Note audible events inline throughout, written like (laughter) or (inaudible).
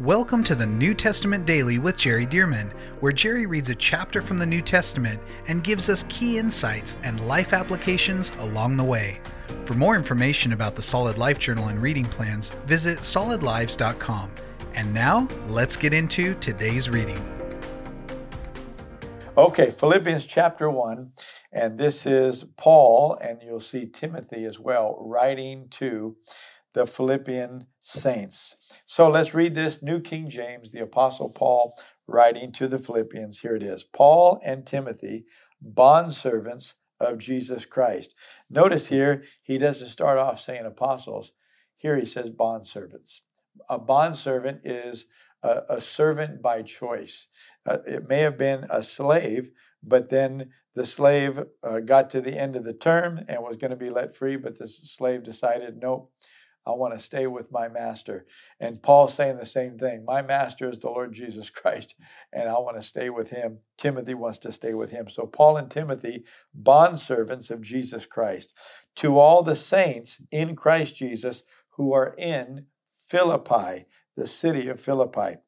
Welcome to the New Testament Daily with Jerry Dirmann, where Jerry reads a chapter from the New Testament and gives us key insights and life applications along the way. For more information about the Solid Life Journal and reading plans, visit solidlives.com. And now, let's get into today's reading. Okay, Philippians chapter 1, and this is Paul, and you'll see Timothy as well, writing to the Philippian saints. So let's read this New King James, the Apostle Paul writing to the Philippians. Here it is Paul and Timothy, bondservants of Jesus Christ. Notice here, he doesn't start off saying apostles. Here he says bondservants. A bondservant is a, a servant by choice. Uh, it may have been a slave, but then the slave uh, got to the end of the term and was going to be let free, but the slave decided, nope, I want to stay with my master. And Paul's saying the same thing. My master is the Lord Jesus Christ, and I want to stay with him. Timothy wants to stay with him. So, Paul and Timothy, bondservants of Jesus Christ, to all the saints in Christ Jesus who are in Philippi, the city of Philippi,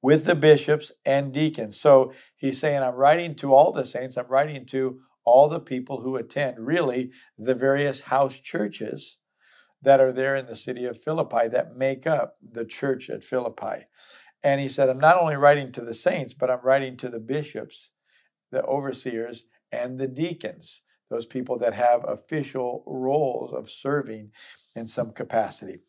with the bishops and deacons. So, he's saying, I'm writing to all the saints, I'm writing to all the people who attend, really, the various house churches that are there in the city of Philippi that make up the church at Philippi. And he said, I'm not only writing to the saints, but I'm writing to the bishops, the overseers, and the deacons, those people that have official roles of serving in some capacity.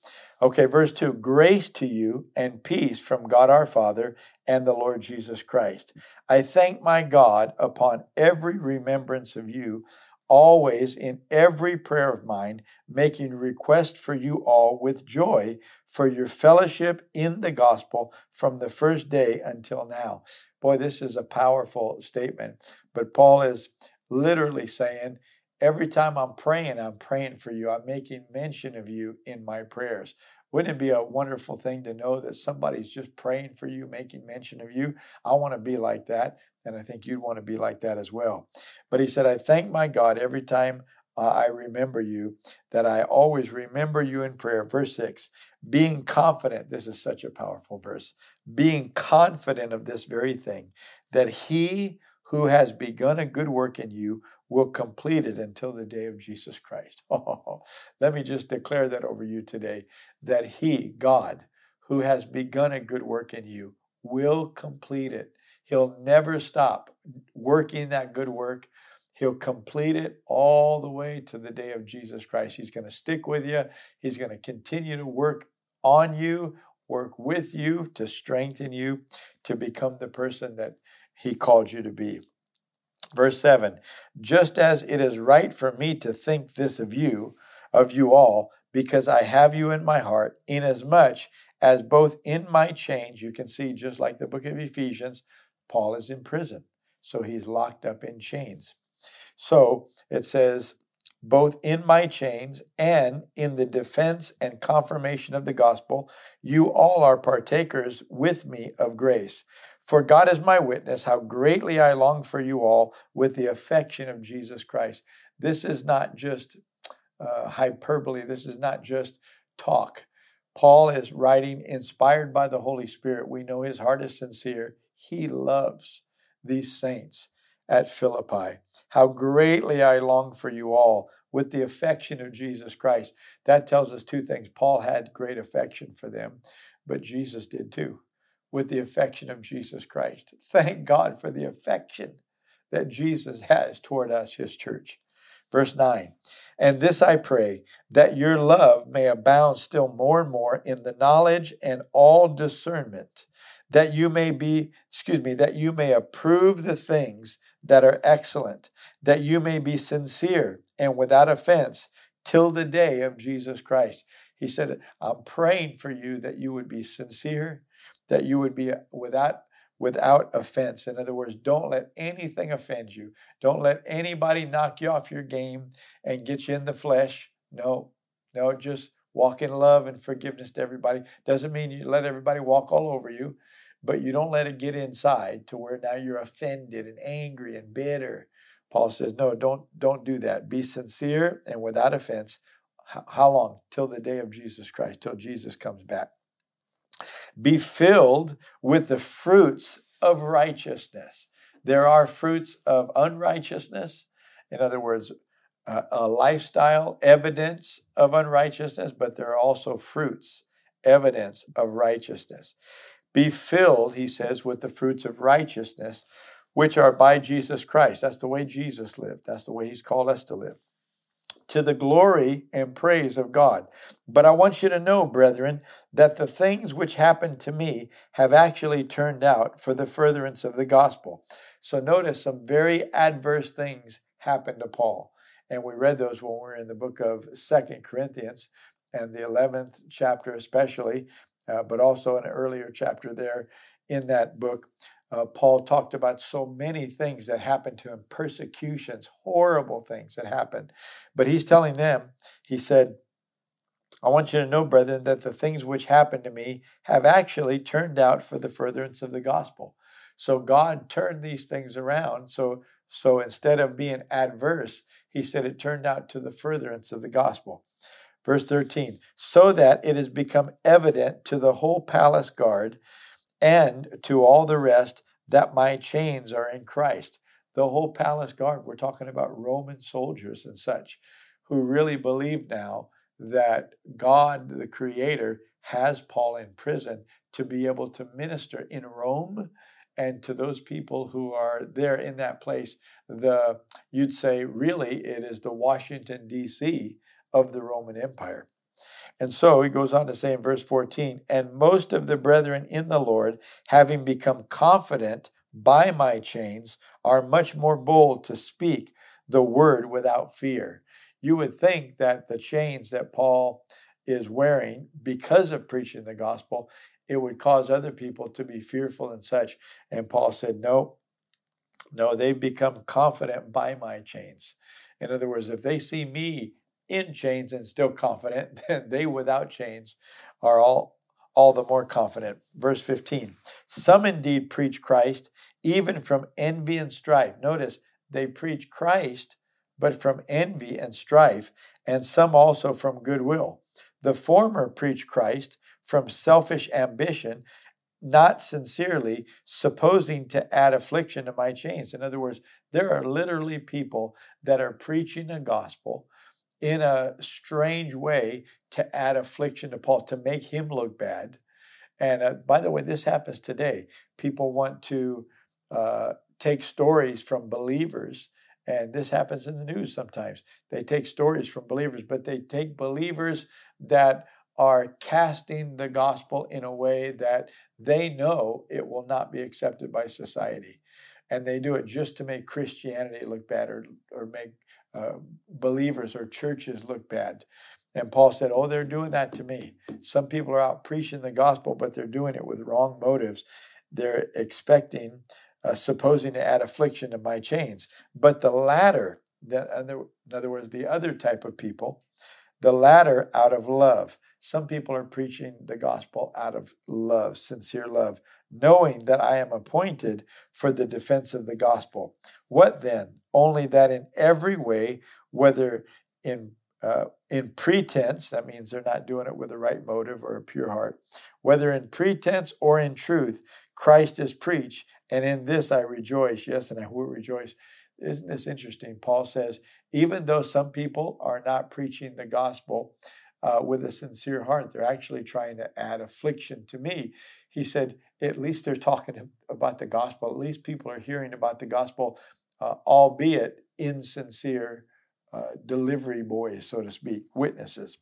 Okay, verse 2 Grace to you and peace from God our Father and the Lord Jesus Christ. I thank my God upon every remembrance of you always in every prayer of mine, making request for you all with joy for your fellowship in the gospel from the first day until now. Boy, this is a powerful statement. But Paul is literally saying, every time I'm praying, I'm praying for you. I'm making mention of you in my prayers. Wouldn't it be a wonderful thing to know that somebody's just praying for you, making mention of you? I want to be like that. And I think you'd want to be like that as well. But he said, I thank my God every time uh, I remember you, that I always remember you in prayer. Verse 6 being confident, this is such a powerful verse, being confident of this very thing, that he who has begun a good work in you will complete it until the day of Jesus Christ. (laughs) Oh, let me just declare that over you today that he, God, who has begun a good work in you, will complete it He'll never stop working that good work. He'll complete it all the way to the day of Jesus Christ. He's going to stick with you. He's going to continue to work on you, work with you to strengthen you to become the person that He called you to be. Verse 7 Just as it is right for me to think this of you, of you all, because I have you in my heart, inasmuch as both in my chains, you can see just like the book of Ephesians, Paul is in prison, so he's locked up in chains. So it says, both in my chains and in the defense and confirmation of the gospel, you all are partakers with me of grace. For God is my witness, how greatly I long for you all with the affection of Jesus Christ. This is not just uh, hyperbole, this is not just talk. Paul is writing inspired by the Holy Spirit. We know his heart is sincere. He loves these saints at Philippi. How greatly I long for you all with the affection of Jesus Christ. That tells us two things. Paul had great affection for them, but Jesus did too, with the affection of Jesus Christ. Thank God for the affection that Jesus has toward us, his church. Verse 9, and this I pray, that your love may abound still more and more in the knowledge and all discernment that you may be, excuse me, that you may approve the things that are excellent, that you may be sincere and without offense till the day of Jesus Christ. He said, I'm praying for you that you would be sincere, that you would be without without offense. In other words, don't let anything offend you. Don't let anybody knock you off your game and get you in the flesh. No, no, just walk in love and forgiveness to everybody. Doesn't mean you let everybody walk all over you but you don't let it get inside to where now you're offended and angry and bitter. Paul says, no, don't don't do that. Be sincere and without offense. How long? Till the day of Jesus Christ, till Jesus comes back. be filled with the fruits of righteousness. There are fruits of unrighteousness, in other words, uh, a lifestyle, evidence of unrighteousness, but there are also fruits, evidence of righteousness. Be filled, he says, with the fruits of righteousness, which are by Jesus Christ. That's the way Jesus lived, that's the way he's called us to live to the glory and praise of God. But I want you to know, brethren, that the things which happened to me have actually turned out for the furtherance of the gospel. So notice some very adverse things happened to Paul. And we read those when we were in the book of Second Corinthians and the 11th chapter, especially, uh, but also in an earlier chapter there in that book uh, Paul talked about so many things that happened to him, persecutions, horrible things that happened. But he's telling them, he said, I want you to know, brethren, that the things which happened to me have actually turned out for the furtherance of the gospel. So God turned these things around. So, so instead of being adverse, he said it turned out to the furtherance of the gospel. Verse 13, so that it has become evident to the whole palace guard and to all the rest that my chains are in Christ. The whole palace guard, we're talking about Roman soldiers and such, who really believe now that God, the Creator, has Paul in prison to be able to minister in Rome and to those people who are there in that place the you'd say really it is the Washington DC of the Roman Empire and so he goes on to say in verse 14, and most of the brethren in the Lord, having become confident by my chains, are much more bold to speak the word without fear. You would think that the chains that Paul is wearing because of preaching the gospel, it would cause other people to be fearful and such. And Paul said, No, no, they've become confident by my chains. In other words, if they see me in chains and still confident, (laughs) then they without chains are all all the more confident. Verse 15. Some indeed preach Christ even from envy and strife. Notice they preach Christ but from envy and strife, and some also from goodwill. The former preach Christ from selfish ambition, not sincerely, supposing to add affliction to my chains. In other words, there are literally people that are preaching a gospel in a strange way to add affliction to Paul, to make him look bad. And uh, by the way, this happens today. People want to uh, take stories from believers, and this happens in the news sometimes. They take stories from believers, but they take believers that are casting the gospel in a way that they know it will not be accepted by society. And they do it just to make Christianity look bad or, or make uh, believers or churches look bad. And Paul said, Oh, they're doing that to me. Some people are out preaching the gospel, but they're doing it with wrong motives. They're expecting, uh, supposing to add affliction to my chains. But the latter, the, in other words, the other type of people, the latter out of love. Some people are preaching the gospel out of love, sincere love, knowing that I am appointed for the defense of the gospel. What then? Only that in every way, whether in uh, in pretense, that means they're not doing it with the right motive or a pure heart, whether in pretense or in truth, Christ is preached, and in this I rejoice. Yes, and I will rejoice. Isn't this interesting? Paul says, even though some people are not preaching the gospel uh, with a sincere heart, they're actually trying to add affliction to me. He said, at least they're talking about the gospel. At least people are hearing about the gospel, uh, albeit insincere uh, delivery boys, so to speak, witnesses.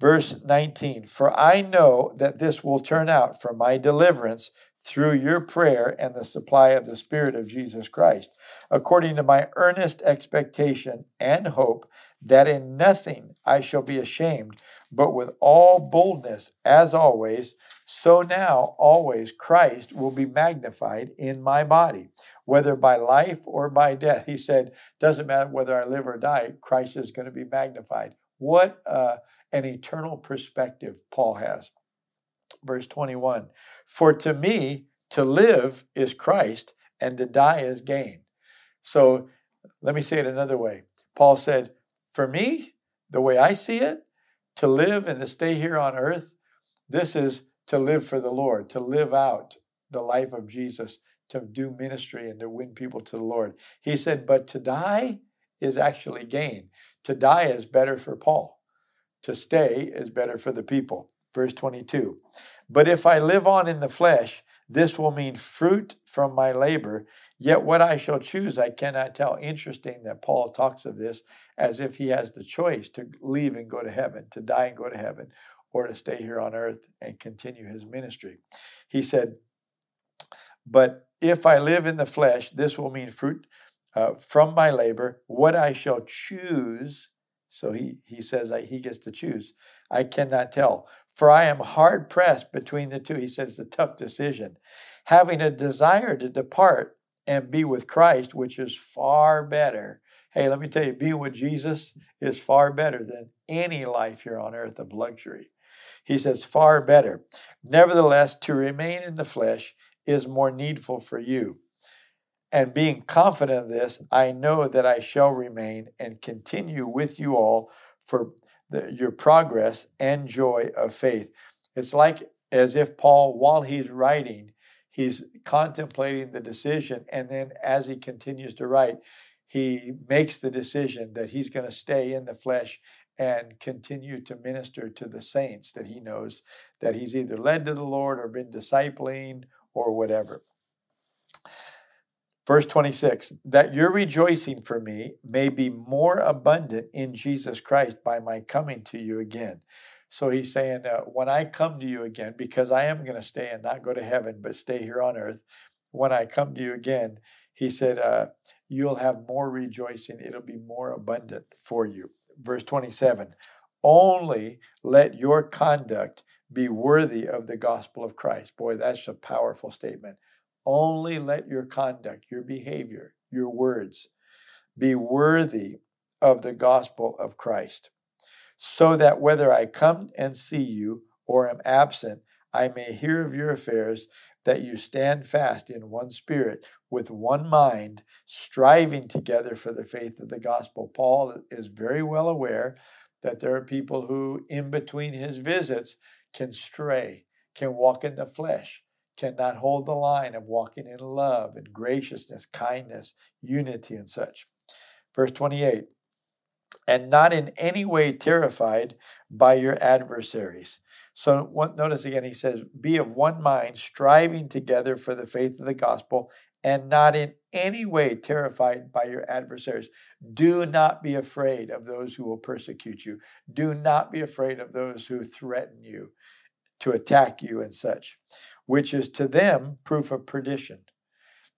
Verse 19 For I know that this will turn out for my deliverance through your prayer and the supply of the Spirit of Jesus Christ, according to my earnest expectation and hope that in nothing I shall be ashamed, but with all boldness, as always, so now always Christ will be magnified in my body, whether by life or by death. He said, doesn't matter whether I live or die, Christ is going to be magnified. What uh, an eternal perspective Paul has. Verse 21 For to me, to live is Christ, and to die is gain. So let me say it another way. Paul said, for me, the way I see it, to live and to stay here on earth, this is to live for the Lord, to live out the life of Jesus, to do ministry and to win people to the Lord. He said, but to die is actually gain. To die is better for Paul. To stay is better for the people. Verse 22. But if I live on in the flesh, this will mean fruit from my labor. Yet what I shall choose, I cannot tell. Interesting that Paul talks of this as if he has the choice to leave and go to heaven, to die and go to heaven, or to stay here on earth and continue his ministry. He said, But if I live in the flesh, this will mean fruit uh, from my labor. What I shall choose, so he, he says he gets to choose, I cannot tell. For I am hard pressed between the two. He says a tough decision. Having a desire to depart and be with Christ, which is far better. Hey, let me tell you, being with Jesus is far better than any life here on earth of luxury. He says, far better. Nevertheless, to remain in the flesh is more needful for you. And being confident of this, I know that I shall remain and continue with you all for the, your progress and joy of faith. It's like as if Paul, while he's writing, he's contemplating the decision, and then as he continues to write, he makes the decision that he's going to stay in the flesh and continue to minister to the saints that he knows that he's either led to the Lord or been discipling or whatever. Verse 26 that your rejoicing for me may be more abundant in Jesus Christ by my coming to you again. So he's saying, uh, when I come to you again, because I am going to stay and not go to heaven, but stay here on earth, when I come to you again, he said, uh, you'll have more rejoicing. It'll be more abundant for you. Verse 27 only let your conduct be worthy of the gospel of Christ. Boy, that's a powerful statement. Only let your conduct, your behavior, your words be worthy of the gospel of Christ, so that whether I come and see you or am absent, I may hear of your affairs, that you stand fast in one spirit, with one mind, striving together for the faith of the gospel. Paul is very well aware that there are people who, in between his visits, can stray, can walk in the flesh, cannot hold the line of walking in love and graciousness, kindness, unity, and such. Verse 28 and not in any way terrified by your adversaries. So what, notice again, he says, Be of one mind, striving together for the faith of the gospel, and not in any way terrified by your adversaries. Do not be afraid of those who will persecute you. Do not be afraid of those who threaten you to attack you and such which is to them proof of perdition,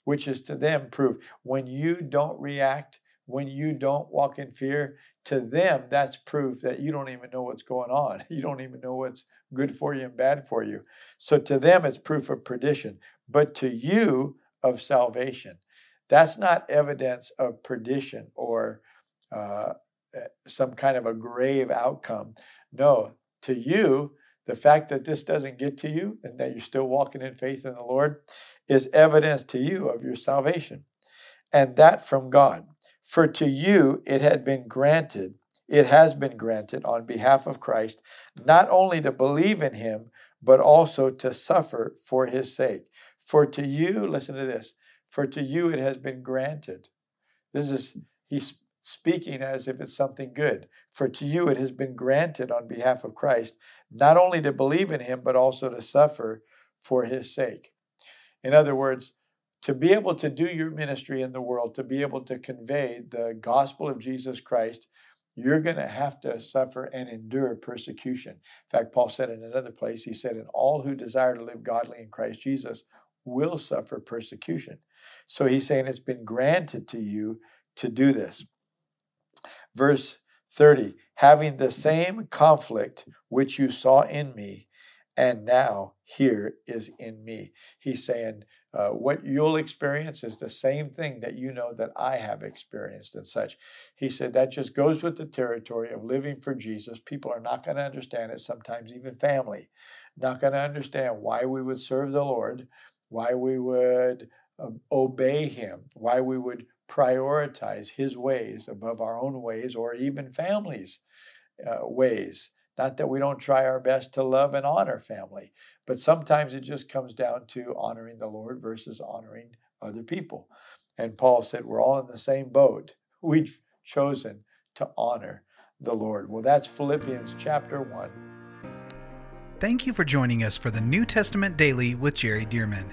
which is to them proof. When you don't react, when you don't walk in fear, to them, that's proof that you don't even know what's going on. (laughs) You don't even know what's good for you and bad for you. So to them, it's proof of perdition, but to you, of salvation. That's not evidence of perdition or uh, eh, some kind of a grave outcome. No, to you, the fact that this doesn't get to you and that you're still walking in faith in the Lord is evidence to you of your salvation, and that from God. For to you it had been granted, it has been granted on behalf of Christ, not only to believe in him, but also to suffer for his sake. For to you, listen to this, for to you it has been granted. This is, he's speaking as if it's something good. For to you it has been granted on behalf of Christ, not only to believe in him, but also to suffer for his sake. In other words, to be able to do your ministry in the world, to be able to convey the gospel of Jesus Christ, you're going to have to suffer and endure persecution. In fact, Paul said in another place, he said, And all who desire to live godly in Christ Jesus will suffer persecution. So he's saying it's been granted to you to do this. Verse 30 having the same conflict which you saw in me, and now here is in me. He's saying, uh, what you'll experience is the same thing that you know that I have experienced and such. He said that just goes with the territory of living for Jesus. People are not going to understand it, sometimes even family, not going to understand why we would serve the Lord, why we would um, obey Him, why we would prioritize his ways above our own ways or even families' uh, ways Not that we don't try our best to love and honor family, but sometimes it just comes down to honoring the Lord versus honoring other people. And Paul said, We're all in the same boat. (laughs) We've chosen to honor the Lord. Well, that's Philippians chapter 1. Thank you for joining us for the New Testament Daily with Jerry Dirmann.